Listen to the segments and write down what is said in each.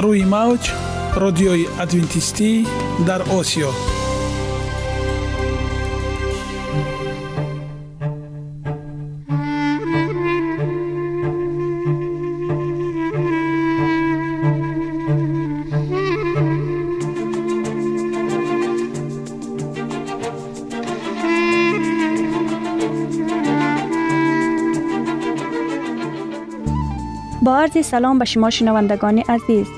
روی موج رادیوی ادوینتیستی در آسیا. با عرض سلام به شما شنوندگان عزیز.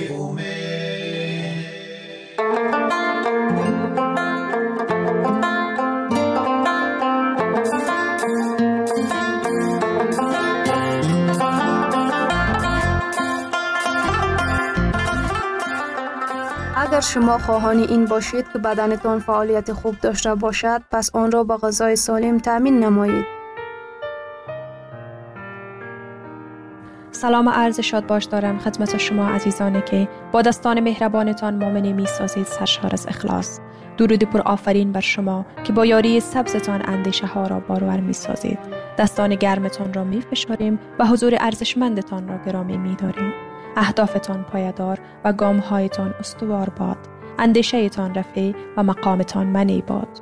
اگر شما خواهان این باشید که بدنتان فعالیت خوب داشته باشد پس آن را با غذای سالم تأمین نمایید. سلام و عرض شاد باش دارم خدمت شما عزیزانی که با دستان مهربانتان مؤمنی می سازید سرشار از اخلاص. درود پر آفرین بر شما که با یاری سبزتان اندیشه ها را بارور می سازید دستان گرمتان را می فشاریم و حضور ارزشمندتان را گرامی می داریم اهدافتان پایدار و گامهایتان استوار باد. اندیشهتان رفیع و مقامتان منی باد.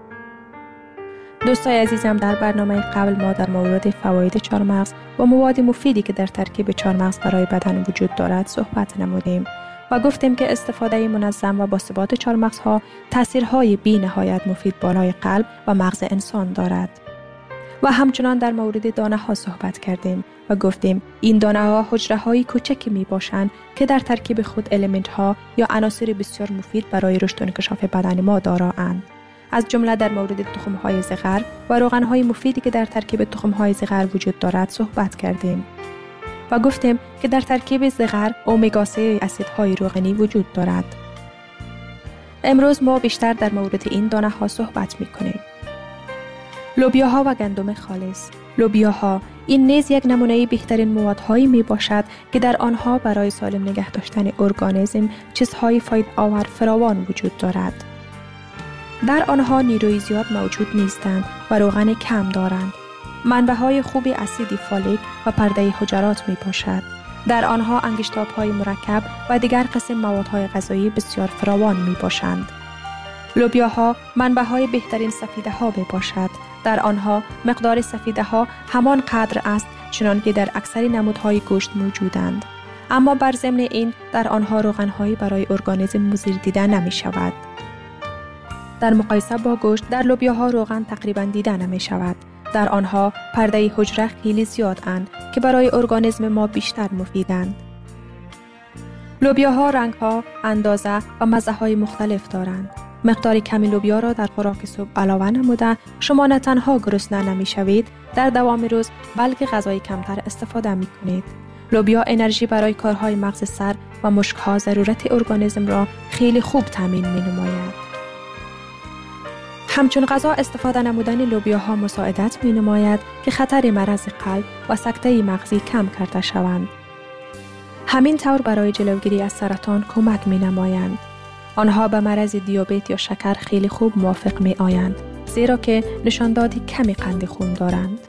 دوستای عزیزم در برنامه قبل ما در مورد فواید چارمغز و مواد مفیدی که در ترکیب چارمغز برای بدن وجود دارد صحبت نمودیم و گفتیم که استفاده منظم و با ثبات چارمغز ها تاثیرهای بی نهایت مفید بالای قلب و مغز انسان دارد. و همچنان در مورد دانه ها صحبت کردیم. و گفتیم این دانه ها حجره های کوچکی می باشند که در ترکیب خود المنت ها یا عناصر بسیار مفید برای رشد و انکشاف بدن ما دارند. از جمله در مورد تخم های زغر و روغن های مفیدی که در ترکیب تخم های زغر وجود دارد صحبت کردیم و گفتیم که در ترکیب زغر اومگا 3 اسیدهای روغنی وجود دارد. امروز ما بیشتر در مورد این دانه ها صحبت می کنیم. لوبیاها و گندم خالص لوبیاها این نیز یک نمونه بهترین موادهایی می باشد که در آنها برای سالم نگه داشتن ارگانیسم چیزهای فاید آور فراوان وجود دارد. در آنها نیروی زیاد موجود نیستند و روغن کم دارند. منبع های خوبی اسیدی فولیک و پرده حجرات می باشد. در آنها انگشتاب های مرکب و دیگر قسم موادهای غذایی بسیار فراوان می باشند. لوبیاها منبع های بهترین سفیده ها می باشد. در آنها مقدار سفیده ها همان قدر است چنان که در اکثر نمودهای گوشت موجودند. اما بر ضمن این در آنها روغنهایی برای ارگانیسم مزیر دیده نمی شود. در مقایسه با گوشت در لوبیاها روغن تقریبا دیده نمی شود. در آنها پرده حجره خیلی زیاد اند که برای ارگانیسم ما بیشتر مفیدند. لوبیاها رنگها، اندازه و مزه های مختلف دارند. مقدار کمی لوبیا را در خوراک صبح علاوه نموده شما نه تنها گرسنه نمی شوید در دوام روز بلکه غذای کمتر استفاده می کنید. لوبیا انرژی برای کارهای مغز سر و مشکها ضرورت ارگانیسم را خیلی خوب تامین می نماید. همچون غذا استفاده نمودن لوبیاها مساعدت می نماید که خطر مرض قلب و سکته مغزی کم کرده شوند. همین طور برای جلوگیری از سرطان کمک می نمایند. آنها به مرض دیابت یا شکر خیلی خوب موافق می آیند زیرا که نشاندادی کمی قند خون دارند.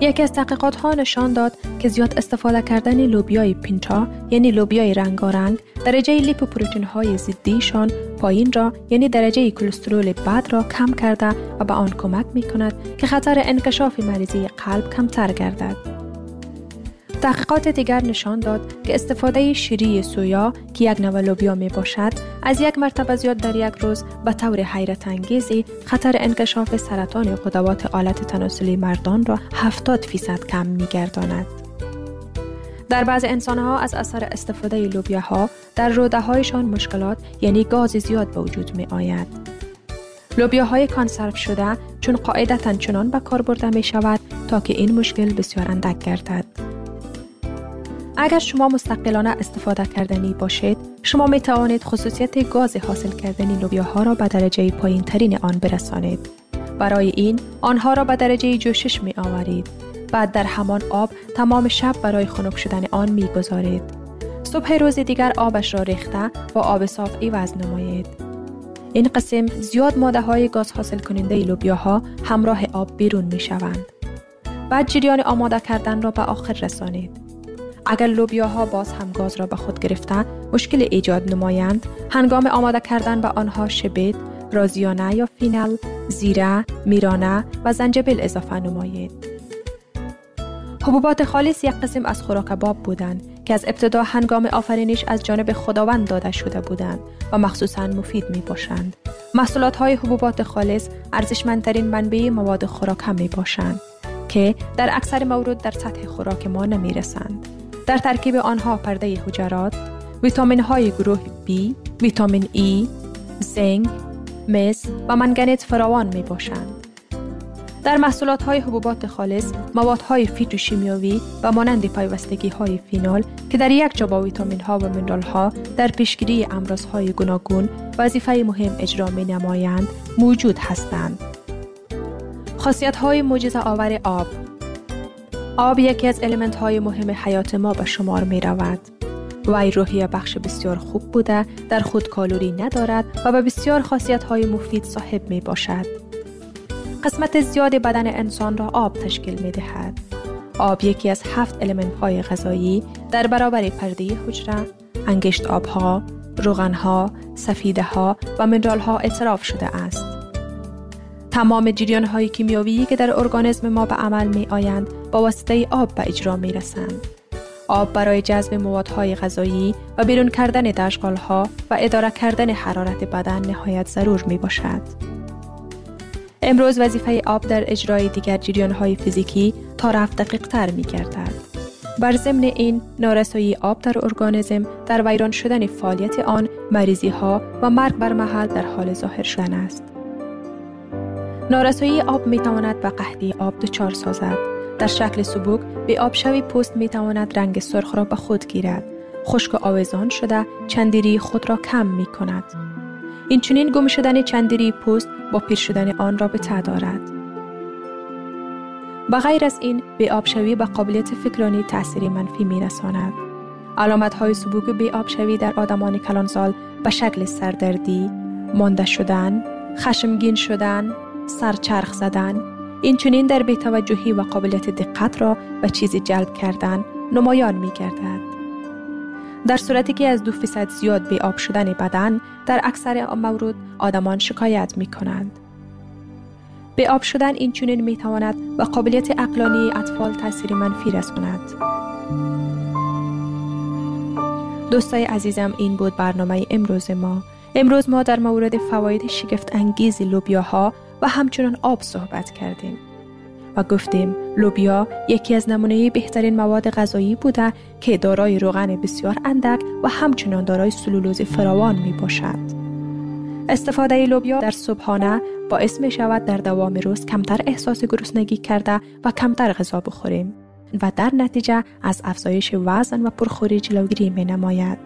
یکی از تحقیقات ها نشان داد که زیاد استفاده کردن لوبیای پینتو یعنی لوبیای رنگارنگ درجه لیپوپروتئین های ضدیشان پایین را یعنی درجه کلسترول بد را کم کرده و به آن کمک می کند که خطر انکشاف مریضی قلب کمتر گردد. تحقیقات دیگر نشان داد که استفاده شیری سویا که یک نوع لوبیا می باشد از یک مرتبه زیاد در یک روز به طور حیرت انگیزی خطر انکشاف سرطان غدوات آلت تناسلی مردان را 70 فیصد کم می گرداند. در بعض انسان ها از اثر استفاده لوبیا ها در روده هایشان مشکلات یعنی گاز زیاد به وجود می آید. لوبیا های کانسرو شده چون قاعدتا چنان به کار برده می شود تا که این مشکل بسیار اندک گردد. اگر شما مستقلانه استفاده کردنی باشید شما می توانید خصوصیت گاز حاصل کردنی لوبیاها را به درجه پایین ترین آن برسانید برای این آنها را به درجه جوشش می آورید بعد در همان آب تمام شب برای خنک شدن آن می گذارید صبح روز دیگر آبش را ریخته با آب صاف ایواز نمایید این قسم زیاد ماده های گاز حاصل کننده لوبیاها همراه آب بیرون می شوند. بعد جریان آماده کردن را به آخر رسانید. اگر لوبیاها باز هم گاز را به خود گرفته مشکل ایجاد نمایند هنگام آماده کردن به آنها شبت رازیانه یا فینل زیره میرانه و زنجبیل اضافه نمایید حبوبات خالص یک قسم از خوراک باب بودند که از ابتدا هنگام آفرینش از جانب خداوند داده شده بودند و مخصوصا مفید می باشند. محصولات های حبوبات خالص ارزشمندترین منبع مواد خوراک هم می باشند که در اکثر مورد در سطح خوراک ما نمی رسند. در ترکیب آنها پرده حجرات، ویتامین های گروه B، ویتامین E، زنگ، مس و منگنیز فراوان می باشند. در محصولات های حبوبات خالص موادهای فیتوشیمیایی و مانند پیوستگی های فینال که در یک جا با ویتامین ها و منرال ها در پیشگیری امراض های گوناگون وظیفه مهم اجرا می نمایند موجود هستند. خاصیت های معجزه آور آب آب یکی از الیمنت های مهم حیات ما به شمار می رود. وی روحی بخش بسیار خوب بوده در خود کالوری ندارد و به بسیار خاصیت های مفید صاحب می باشد. قسمت زیاد بدن انسان را آب تشکیل می دهد. آب یکی از هفت الیمنت های غذایی در برابر پرده حجره، انگشت آبها، روغنها، سفیده ها و منرال ها اعتراف شده است. تمام جریان های کیمیاوی که در ارگانیسم ما به عمل می آیند با واسطه آب به اجرا می رسند. آب برای جذب موادهای غذایی و بیرون کردن دشغال ها و اداره کردن حرارت بدن نهایت ضرور می باشد. امروز وظیفه آب در اجرای دیگر جریان های فیزیکی تا رفت دقیق تر می گردد. بر ضمن این نارسایی آب در ارگانیسم در ویران شدن فعالیت آن مریضی ها و مرگ بر محل در حال ظاهر شدن است. نارسایی آب می تواند به قحطی آب دچار سازد. در شکل سبوک به آب شوی پوست می تواند رنگ سرخ را به خود گیرد. خشک و آویزان شده چندیری خود را کم می کند. این چنین گم شدن چندیری پوست با پیر شدن آن را به دارد. به غیر از این به آب شوی به قابلیت فکرانی تأثیر منفی می رساند. علامت های سبوک به آب شوی در آدمان کلانسال به شکل سردردی، مانده شدن، خشمگین شدن، سرچرخ زدن این چنین در بیتوجهی و قابلیت دقت را به چیزی جلب کردن نمایان می گردد. در صورتی که از دو فیصد زیاد به آب شدن بدن در اکثر مورد آدمان شکایت می کنند. به آب شدن این چنین می تواند به قابلیت اقلانی اطفال تاثیر منفی رساند. دوستای عزیزم این بود برنامه امروز ما. امروز ما در مورد فواید شگفت انگیز لوبیاها و همچنان آب صحبت کردیم و گفتیم لوبیا یکی از نمونه بهترین مواد غذایی بوده که دارای روغن بسیار اندک و همچنان دارای سلولوز فراوان می باشد. استفاده لوبیا در صبحانه باعث می شود در دوام روز کمتر احساس گرسنگی کرده و کمتر غذا بخوریم و در نتیجه از افزایش وزن و پرخوری جلوگیری می نماید.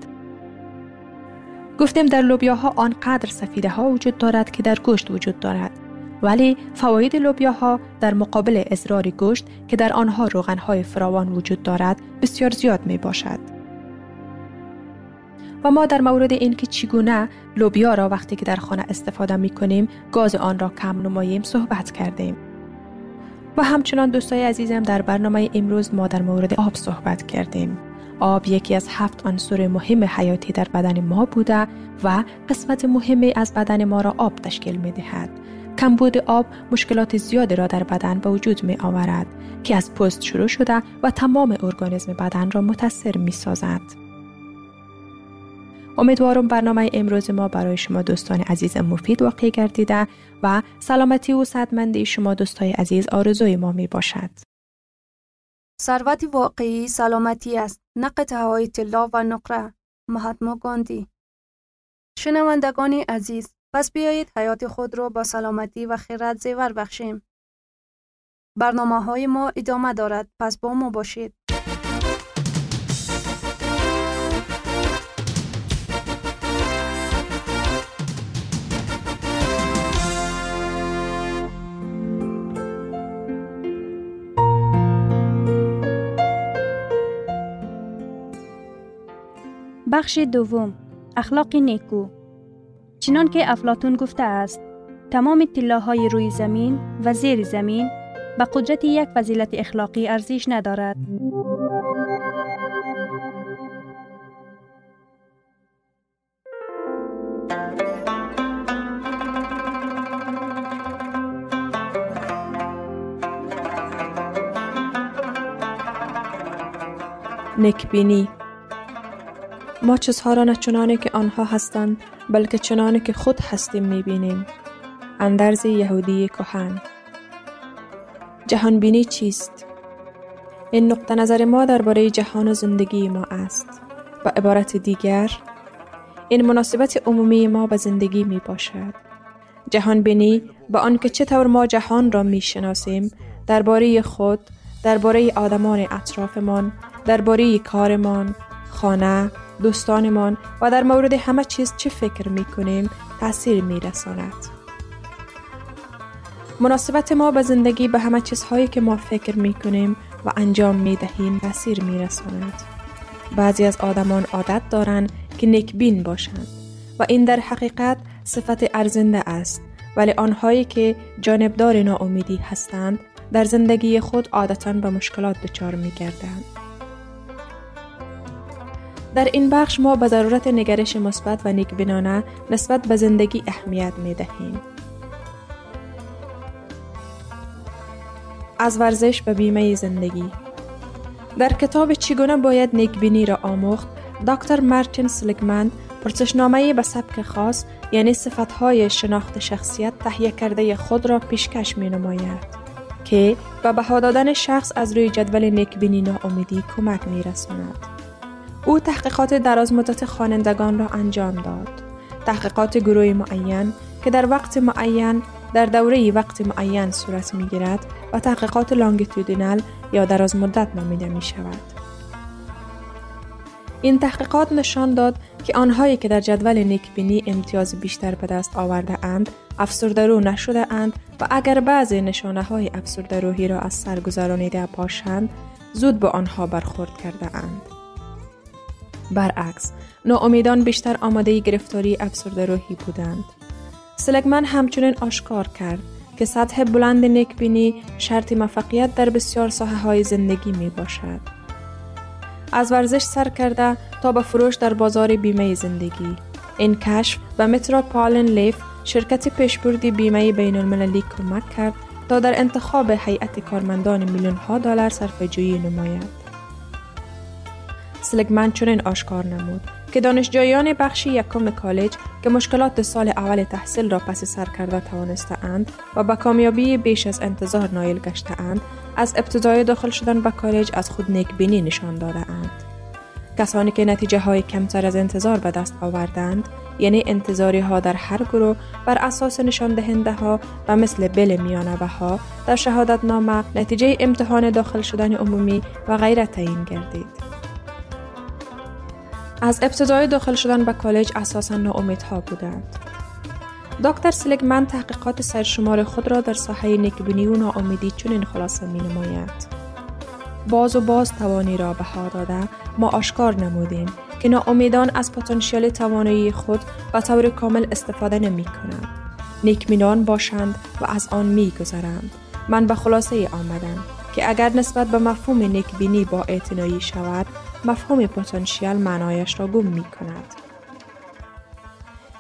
گفتیم در لوبیاها آنقدر سفیده ها وجود دارد که در گوشت وجود دارد ولی فواید لوبیاها در مقابل ازرار گوشت که در آنها روغنهای فراوان وجود دارد بسیار زیاد می باشد. و ما در مورد اینکه چگونه لوبیا را وقتی که در خانه استفاده می کنیم گاز آن را کم نماییم صحبت کردیم. و همچنان دوستای عزیزم در برنامه امروز ما در مورد آب صحبت کردیم. آب یکی از هفت عنصر مهم حیاتی در بدن ما بوده و قسمت مهمی از بدن ما را آب تشکیل می دهد. کمبود آب مشکلات زیادی را در بدن به وجود می آورد که از پوست شروع شده و تمام ارگانیسم بدن را متاثر می سازد. امیدوارم برنامه امروز ما برای شما دوستان عزیز مفید واقع گردیده و سلامتی و صحتمندی شما دوستای عزیز آرزوی ما می باشد. ثروت واقعی سلامتی است نه قطعه های طلا و نقره مهاتما گاندی شنوندگان عزیز پس بیایید حیات خود را با سلامتی و خیرت زیور بخشیم. برنامه های ما ادامه دارد. پس با ما باشید. بخش دوم. اخلاق نیکو. چنان که افلاتون گفته است تمام های روی زمین و زیر زمین به قدرت یک فضیلت اخلاقی ارزش ندارد. نکبینی ما چیزها را نه چنانه که آنها هستند. بلکه چنانه که خود هستیم می‌بینیم. اندرز یهودی کهن. جهانبینی چیست؟ این نقطه نظر ما درباره جهان و زندگی ما است. و عبارت دیگر این مناسبت عمومی ما به زندگی می باشد. جهان بینی به آنکه چطور ما جهان را می شناسیم درباره خود درباره آدمان اطرافمان درباره کارمان خانه دوستانمان و در مورد همه چیز چه فکر می کنیم تاثیر می رساند. مناسبت ما به زندگی به همه چیزهایی که ما فکر می کنیم و انجام می دهیم تاثیر می رساند. بعضی از آدمان عادت دارند که نیکبین باشند و این در حقیقت صفت ارزنده است ولی آنهایی که جانبدار ناامیدی هستند در زندگی خود عادتا به مشکلات دچار می گردند. در این بخش ما به ضرورت نگرش مثبت و نیکبینانه نسبت به زندگی اهمیت می دهیم. از ورزش به بیمه زندگی در کتاب چگونه باید نیکبینی را آموخت دکتر مارتین سلیگمن پرسشنامه به سبک خاص یعنی صفتهای شناخت شخصیت تهیه کرده خود را پیشکش می نماید که به بها دادن شخص از روی جدول نیکبینی ناامیدی کمک می رساند. او تحقیقات دراز مدت خوانندگان را انجام داد. تحقیقات گروه معین که در وقت معین در دوره وقت معین صورت می گیرد و تحقیقات لانگیتودینال یا دراز مدت نامیده می شود. این تحقیقات نشان داد که آنهایی که در جدول نیکبینی امتیاز بیشتر به دست آورده اند افسرده رو نشده اند و اگر بعضی نشانه های افسرده روحی را از سر گذرانیده باشند زود به آنها برخورد کرده اند. برعکس ناامیدان بیشتر آماده گرفتاری افسرده روحی بودند سلگمن همچنین آشکار کرد که سطح بلند نیکبینی شرط موفقیت در بسیار ساحه های زندگی می باشد. از ورزش سر کرده تا به فروش در بازار بیمه زندگی. این کشف به متروپولین لیف شرکت پیشبردی بیمه بین المللی کمک کرد تا در انتخاب هیئت کارمندان میلیون ها دلار صرفه جویی نماید. سلگمن چنین آشکار نمود که دانشجویان بخش یکم کالج که مشکلات سال اول تحصیل را پس سر کرده توانسته اند و با کامیابی بیش از انتظار نایل گشته اند از ابتدای داخل شدن به کالج از خود نیک بینی نشان داده اند. کسانی که نتیجه های کمتر از انتظار به دست آوردند یعنی انتظاری ها در هر گروه بر اساس نشان دهنده ها و مثل بل میانه ها در شهادت نامه نتیجه امتحان داخل شدن عمومی و غیره تعیین گردید. از ابتدای داخل شدن به کالج اساسا ناامیدها بودند. دکتر سلیگمن تحقیقات سرشمار خود را در ساحه نیکبینی و ناامیدی چنین خلاصه می نماید. باز و باز توانی را بها داده ما آشکار نمودیم که ناامیدان از پتانسیل توانایی خود و طور کامل استفاده نمی کنند. نیکمینان باشند و از آن می گذرند. من به خلاصه آمدم که اگر نسبت به مفهوم نیکبینی با اعتنایی شود مفهوم پتانسیل معنایش را گم می کند.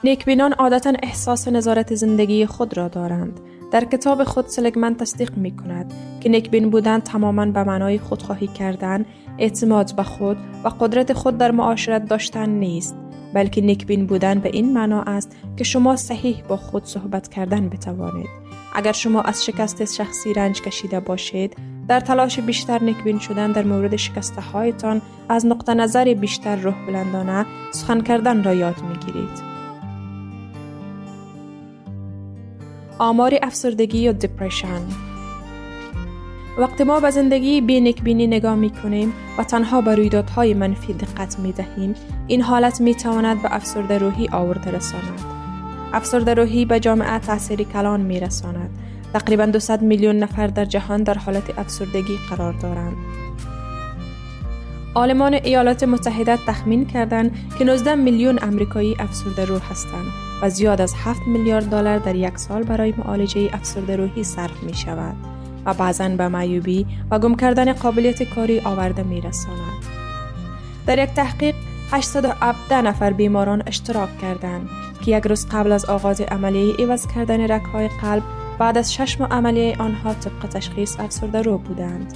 نیکبینان عادتا احساس نظارت زندگی خود را دارند. در کتاب خود سلگمن تصدیق می کند که نیکبین بودن تماما به معنای خودخواهی کردن، اعتماد به خود و قدرت خود در معاشرت داشتن نیست. بلکه نیکبین بودن به این معنا است که شما صحیح با خود صحبت کردن بتوانید. اگر شما از شکست شخصی رنج کشیده باشید، در تلاش بیشتر نکبین شدن در مورد شکسته هایتان از نقطه نظر بیشتر روح بلندانه سخن کردن را یاد می گیرید. آمار افسردگی یا دپرشن وقتی ما به زندگی بی بینی نگاه می کنیم و تنها به رویدادهای منفی دقت می دهیم این حالت می تواند به افسرده روحی آورده رساند. افسرده روحی به جامعه تأثیری کلان می رساند تقریبا 200 میلیون نفر در جهان در حالت افسردگی قرار دارند. آلمان ایالات متحده تخمین کردند که 19 میلیون امریکایی افسرده روح هستند و زیاد از 7 میلیارد دلار در یک سال برای معالجه افسرده روحی صرف می شود و بعضا به معیوبی و گم کردن قابلیت کاری آورده می رساند. در یک تحقیق 817 نفر بیماران اشتراک کردند که یک روز قبل از آغاز عملیه عوض کردن رگهای قلب بعد از شش ماه عملیه آنها طبق تشخیص افسرده رو بودند.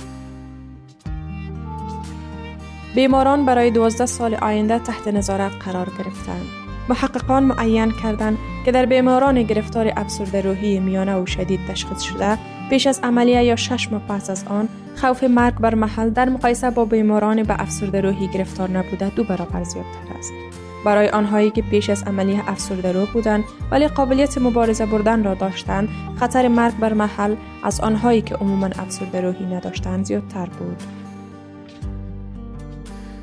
بیماران برای 12 سال آینده تحت نظارت قرار گرفتند. محققان معین کردند که در بیماران گرفتار افسرده روحی میانه و شدید تشخیص شده پیش از عملیه یا شش ماه پس از آن خوف مرگ بر محل در مقایسه با بیماران به افسرده روحی گرفتار نبوده دو برابر زیادتر. برای آنهایی که پیش از عملیه افسرده رو بودند ولی قابلیت مبارزه بردن را داشتند خطر مرگ بر محل از آنهایی که عموما افسرده روحی نداشتند زیادتر بود.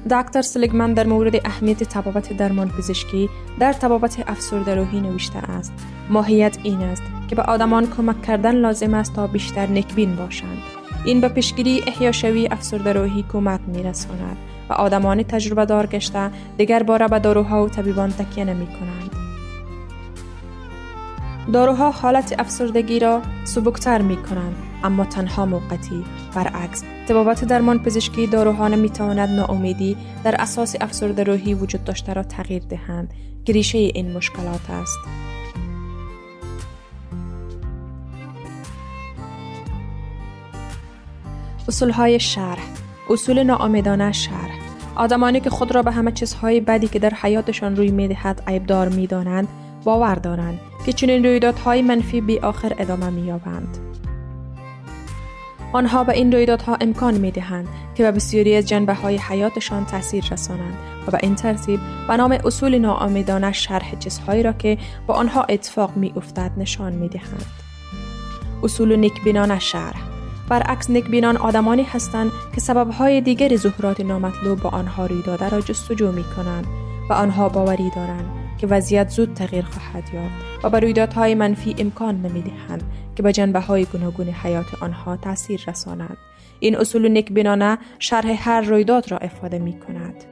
دکتر سلیگمن در مورد اهمیت تبابت درمان پزشکی در تبابت افسرده روحی نوشته است. ماهیت این است که به آدمان کمک کردن لازم است تا بیشتر نکبین باشند. این به پیشگیری احیاشوی افسرده روحی کمک میرساند. و آدمان تجربه دار گشته دیگر باره به داروها و طبیبان تکیه نمی کنند. داروها حالت افسردگی را سبکتر می کنند اما تنها موقتی برعکس. طبابت درمان پزشکی داروها نمی تواند ناامیدی در اساس افسرده روحی وجود داشته را تغییر دهند. که ریشه این مشکلات است. اصول های شرح اصول ناآمیدانه شرح آدمانی که خود را به همه چیزهای بدی که در حیاتشان روی می‌دهد عیبدار می‌دانند باور دارند که چنین رویدادهای منفی بی آخر ادامه مییابند آنها به این رویدادها امکان می دهند که به بسیاری از جنبه های حیاتشان تاثیر رسانند و به این ترتیب به نام اصول ناامیدانه شرح چیزهایی را که با آنها اتفاق می افتد نشان می دهند. اصول نیکبینانه شرح برعکس نکبینان آدمانی هستند که سببهای دیگر ظهورات نامطلوب با آنها روی داده را جستجو می کنند و آنها باوری دارند که وضعیت زود تغییر خواهد یافت و به رویدادهای منفی امکان نمی دهند که به جنبه های گوناگون حیات آنها تاثیر رسانند این اصول نکبینانه شرح هر رویداد را افاده می کند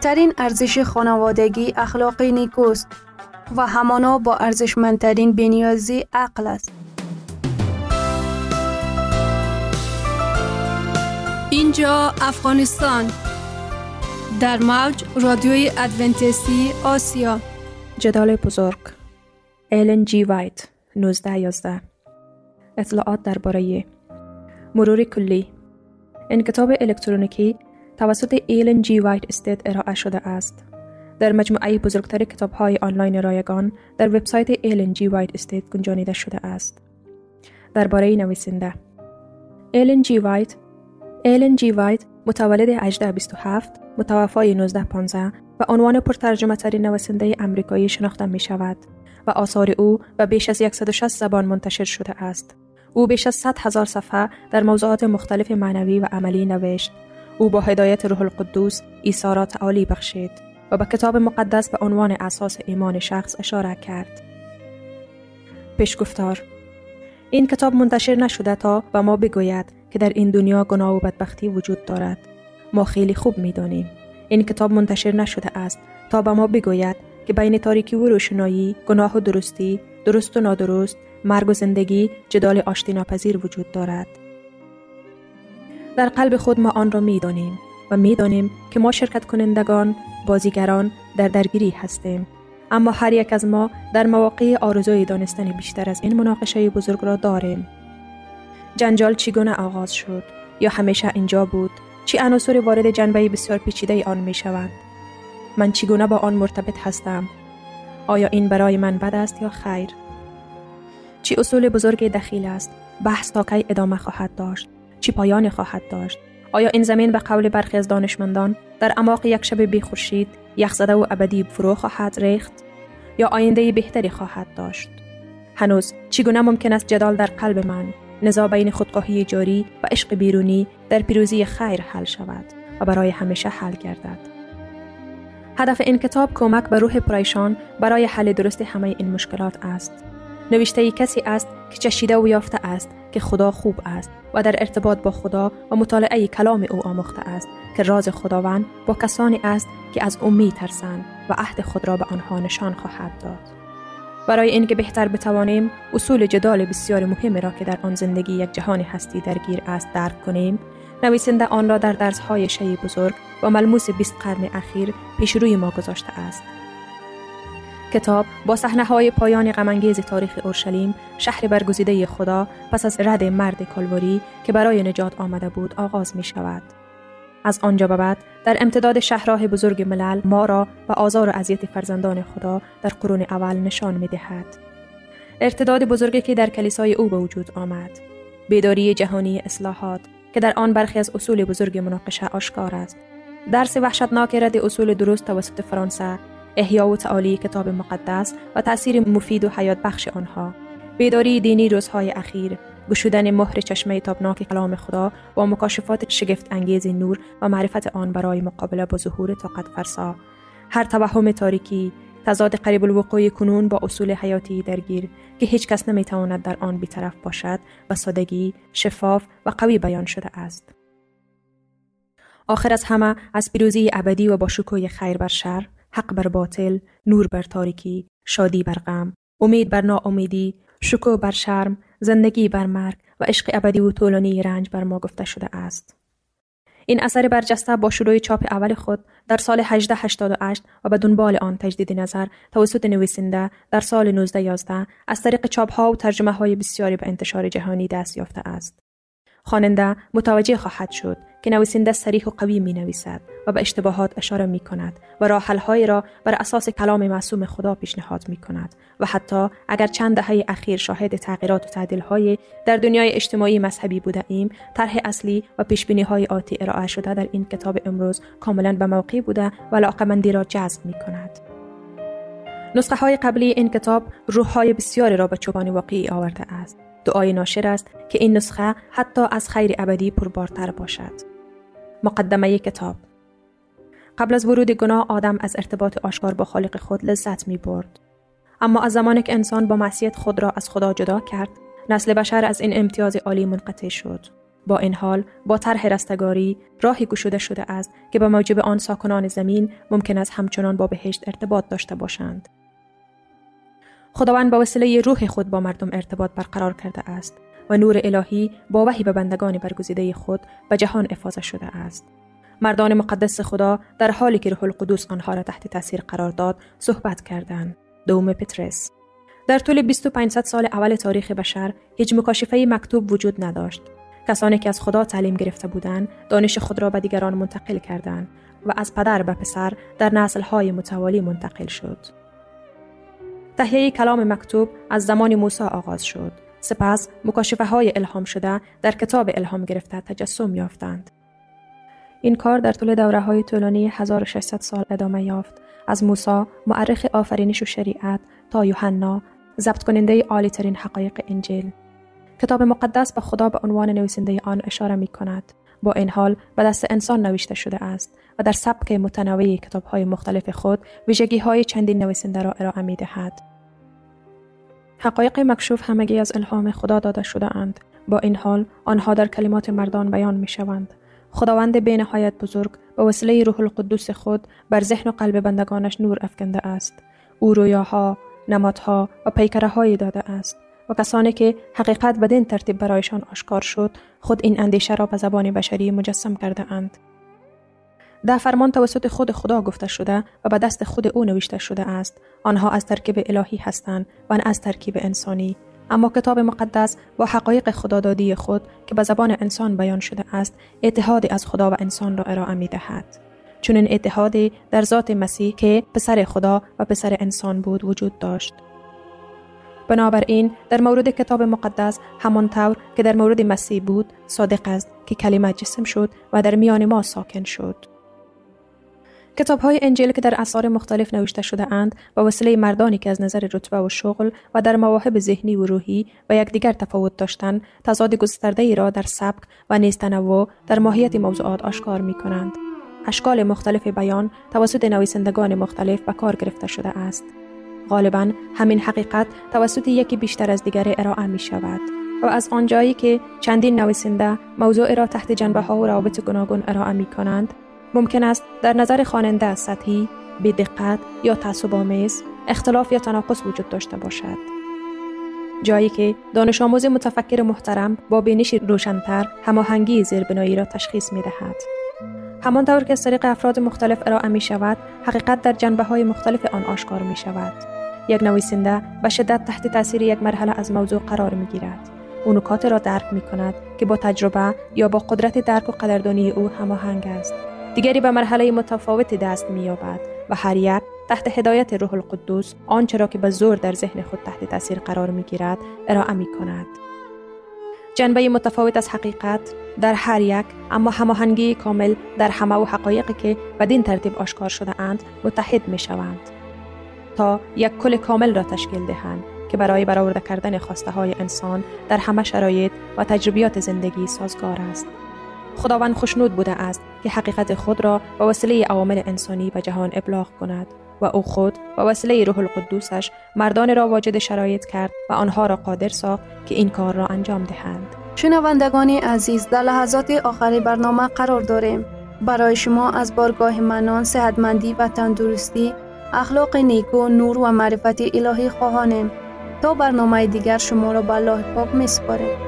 ترین ارزش خانوادگی اخلاق نیکوست و همانا با ارزشمندترین بنیازی عقل است. اینجا افغانستان در موج رادیوی ادونتیستی آسیا. جدال بزرگ ایلن جی وایت 1911 اطلاعات درباره مرور کلی. این کتاب الکترونیکی توسط ایلن جی وایت Estate ارائه شده است در مجموعه بزرگتر کتاب های آنلاین رایگان در وبسایت ایلن جی وایت Estate گنجانیده شده است درباره نویسنده ایلن جی وایت ایلن جی وایت متولد 1827 متوفای 1915 به عنوان پرترجمه ترین نویسنده امریکایی شناخته می شود و آثار او به بیش از 160 زبان منتشر شده است. او بیش از 100 هزار صفحه در موضوعات مختلف معنوی و عملی نوشت. او با هدایت روح القدوس عیسی را تعالی بخشید و به کتاب مقدس به عنوان اساس ایمان شخص اشاره کرد. پیشگفتار این کتاب منتشر نشده تا به ما بگوید که در این دنیا گناه و بدبختی وجود دارد. ما خیلی خوب می دانیم. این کتاب منتشر نشده است تا به ما بگوید که بین تاریکی و روشنایی، گناه و درستی، درست و نادرست، مرگ و زندگی جدال آشتی ناپذیر وجود دارد. در قلب خود ما آن را می دانیم و می دانیم که ما شرکت کنندگان، بازیگران در درگیری هستیم. اما هر یک از ما در مواقع آرزوی دانستن بیشتر از این مناقشه بزرگ را داریم. جنجال چگونه آغاز شد؟ یا همیشه اینجا بود؟ چی عناصر وارد جنبه بسیار پیچیده آن می شوند من چگونه با آن مرتبط هستم؟ آیا این برای من بد است یا خیر؟ چی اصول بزرگ دخیل است؟ بحث تا کی ادامه خواهد داشت؟ چی پایان خواهد داشت آیا این زمین به قول برخی از دانشمندان در اعماق یک شب بی خورشید یخزده و ابدی فرو خواهد ریخت یا آینده بهتری خواهد داشت هنوز چگونه ممکن است جدال در قلب من نزاع بین خودخواهی جاری و عشق بیرونی در پیروزی خیر حل شود و برای همیشه حل گردد. هدف این کتاب کمک به روح پریشان برای حل درست همه این مشکلات است. نوشته کسی است که چشیده و یافته است که خدا خوب است و در ارتباط با خدا و مطالعه کلام او آموخته است که راز خداوند با کسانی است که از او می ترسند و عهد خود را به آنها نشان خواهد داد. برای اینکه بهتر بتوانیم اصول جدال بسیار مهمی را که در آن زندگی یک جهان هستی درگیر است درک کنیم نویسنده آن را در درسهای شی بزرگ و ملموس 20 قرن اخیر پیش روی ما گذاشته است کتاب با صحنه های پایان غمانگیز تاریخ اورشلیم شهر برگزیده خدا پس از رد مرد کالوری که برای نجات آمده بود آغاز می شود. از آنجا به بعد در امتداد شهرهای بزرگ ملل ما را و آزار و اذیت فرزندان خدا در قرون اول نشان می دهد. ارتداد بزرگی که در کلیسای او به وجود آمد. بیداری جهانی اصلاحات که در آن برخی از اصول بزرگ مناقشه آشکار است. درس وحشتناک رد اصول درست توسط فرانسه، احیا و تعالی کتاب مقدس و تأثیر مفید و حیات بخش آنها. بیداری دینی روزهای اخیر گشودن مهر چشمه تابناک کلام خدا و مکاشفات شگفت انگیز نور و معرفت آن برای مقابله با ظهور طاقت فرسا هر توهم تاریکی تضاد قریب الوقوع کنون با اصول حیاتی درگیر که هیچ کس نمی‌تواند در آن بیطرف باشد و سادگی شفاف و قوی بیان شده است آخر از همه از پیروزی ابدی و با شکوی خیر بر شر حق بر باطل نور بر تاریکی شادی بر غم امید بر ناامیدی شکوه بر شرم زندگی بر مرگ و عشق ابدی و طولانی رنج بر ما گفته شده است. این اثر برجسته با شروع چاپ اول خود در سال 1888 و به دنبال آن تجدید نظر توسط نویسنده در سال 1911 از طریق چاپ ها و ترجمه های بسیاری به انتشار جهانی دست یافته است. خواننده متوجه خواهد شد که نویسنده سریح و قوی می نویسد و به اشتباهات اشاره می کند و راحلهایی را بر اساس کلام معصوم خدا پیشنهاد می کند و حتی اگر چند دهه اخیر شاهد تغییرات و تعدیل در دنیای اجتماعی مذهبی بوده ایم طرح اصلی و پیش بینی های آتی ارائه شده در این کتاب امروز کاملا به موقع بوده و علاقمندی را جذب می کند نسخه های قبلی این کتاب روح های بسیاری را به چوبان واقعی آورده است. دعای ناشر است که این نسخه حتی از خیر ابدی پربارتر باشد. مقدمه کتاب قبل از ورود گناه آدم از ارتباط آشکار با خالق خود لذت می برد. اما از زمانی که انسان با معصیت خود را از خدا جدا کرد، نسل بشر از این امتیاز عالی منقطع شد. با این حال با طرح رستگاری راهی گشوده شده است که به موجب آن ساکنان زمین ممکن است همچنان با بهشت ارتباط داشته باشند خداوند با وسیله روح خود با مردم ارتباط برقرار کرده است و نور الهی با وحی به بندگان برگزیده خود به جهان افاظه شده است. مردان مقدس خدا در حالی که روح القدس آنها را تحت تاثیر قرار داد صحبت کردند. دوم پترس در طول 2500 سال اول تاریخ بشر هیچ مکاشفه مکتوب وجود نداشت. کسانی که از خدا تعلیم گرفته بودند، دانش خود را به دیگران منتقل کردند و از پدر به پسر در نسل‌های متوالی منتقل شد. تهیه کلام مکتوب از زمان موسی آغاز شد. سپس مکاشفه های الهام شده در کتاب الهام گرفته تجسم یافتند. این کار در طول دوره های طولانی 1600 سال ادامه یافت. از موسی معرخ آفرینش و شریعت تا یوحنا ضبط کننده عالی ترین حقایق انجیل. کتاب مقدس به خدا به عنوان نویسنده آن اشاره می کند. با این حال به دست انسان نوشته شده است و در سبک متنوعی کتاب های مختلف خود ویژگی های چندین نویسنده را ارائه می دهد. حقایق مکشوف همگی از الهام خدا داده شده اند. با این حال آنها در کلمات مردان بیان می شوند. خداوند به نهایت بزرگ به وسیله روح القدس خود بر ذهن و قلب بندگانش نور افکنده است. او رویاها، نمادها و پیکره داده است. و کسانی که حقیقت بدین ترتیب برایشان آشکار شد خود این اندیشه را به زبان بشری مجسم کرده اند. در فرمان توسط خود خدا گفته شده و به دست خود او نوشته شده است. آنها از ترکیب الهی هستند و نه از ترکیب انسانی. اما کتاب مقدس با حقایق خدادادی خود که به زبان انسان بیان شده است اتحادی از خدا و انسان را ارائه می دهد. چون این اتحادی در ذات مسیح که پسر خدا و پسر انسان بود وجود داشت. بنابراین در مورد کتاب مقدس همان طور که در مورد مسیح بود صادق است که کلمه جسم شد و در میان ما ساکن شد. کتاب های انجیل که در اثار مختلف نوشته شده اند با وسیله مردانی که از نظر رتبه و شغل و در مواهب ذهنی و روحی و یکدیگر تفاوت داشتند تضاد گسترده ای را در سبک و نیز تنوع در ماهیت موضوعات آشکار می کنند. اشکال مختلف بیان توسط نویسندگان مختلف به کار گرفته شده است. غالبا همین حقیقت توسط یکی بیشتر از دیگری ارائه می شود و از آنجایی که چندین نویسنده موضوع را تحت جنبه ها و روابط گوناگون ارائه می کنند ممکن است در نظر خواننده سطحی بی دقت یا تعصب آمیز اختلاف یا تناقض وجود داشته باشد. جایی که دانش آموز متفکر محترم با بینش روشنتر هماهنگی زیربنایی را تشخیص می دهد. همانطور که از طریق افراد مختلف ارائه می شود حقیقت در جنبه های مختلف آن آشکار می شود یک نویسنده به شدت تحت تاثیر یک مرحله از موضوع قرار می گیرد او نکات را درک می کند که با تجربه یا با قدرت درک و قدردانی او هماهنگ است. دیگری به مرحله متفاوتی دست می یابد و هر یک تحت هدایت روح القدس آنچه را که به زور در ذهن خود تحت تاثیر قرار می گیرد ارائه می کند جنبه متفاوت از حقیقت در هر یک اما هماهنگی کامل در همه و حقایقی که بدین ترتیب آشکار شده اند متحد می شوند تا یک کل کامل را تشکیل دهند که برای برآورده کردن خواسته های انسان در همه شرایط و تجربیات زندگی سازگار است. خداوند خوشنود بوده است که حقیقت خود را به وسیله عوامل انسانی به جهان ابلاغ کند و او خود با وسیله روح القدوسش مردان را واجد شرایط کرد و آنها را قادر ساخت که این کار را انجام دهند. شنوندگان عزیز در لحظات آخری برنامه قرار داریم. برای شما از بارگاه منان، صحتمندی و تندرستی، اخلاق نیکو، نور و معرفت الهی خواهانیم. تا برنامه دیگر شما را به الله پاک می سپاریم.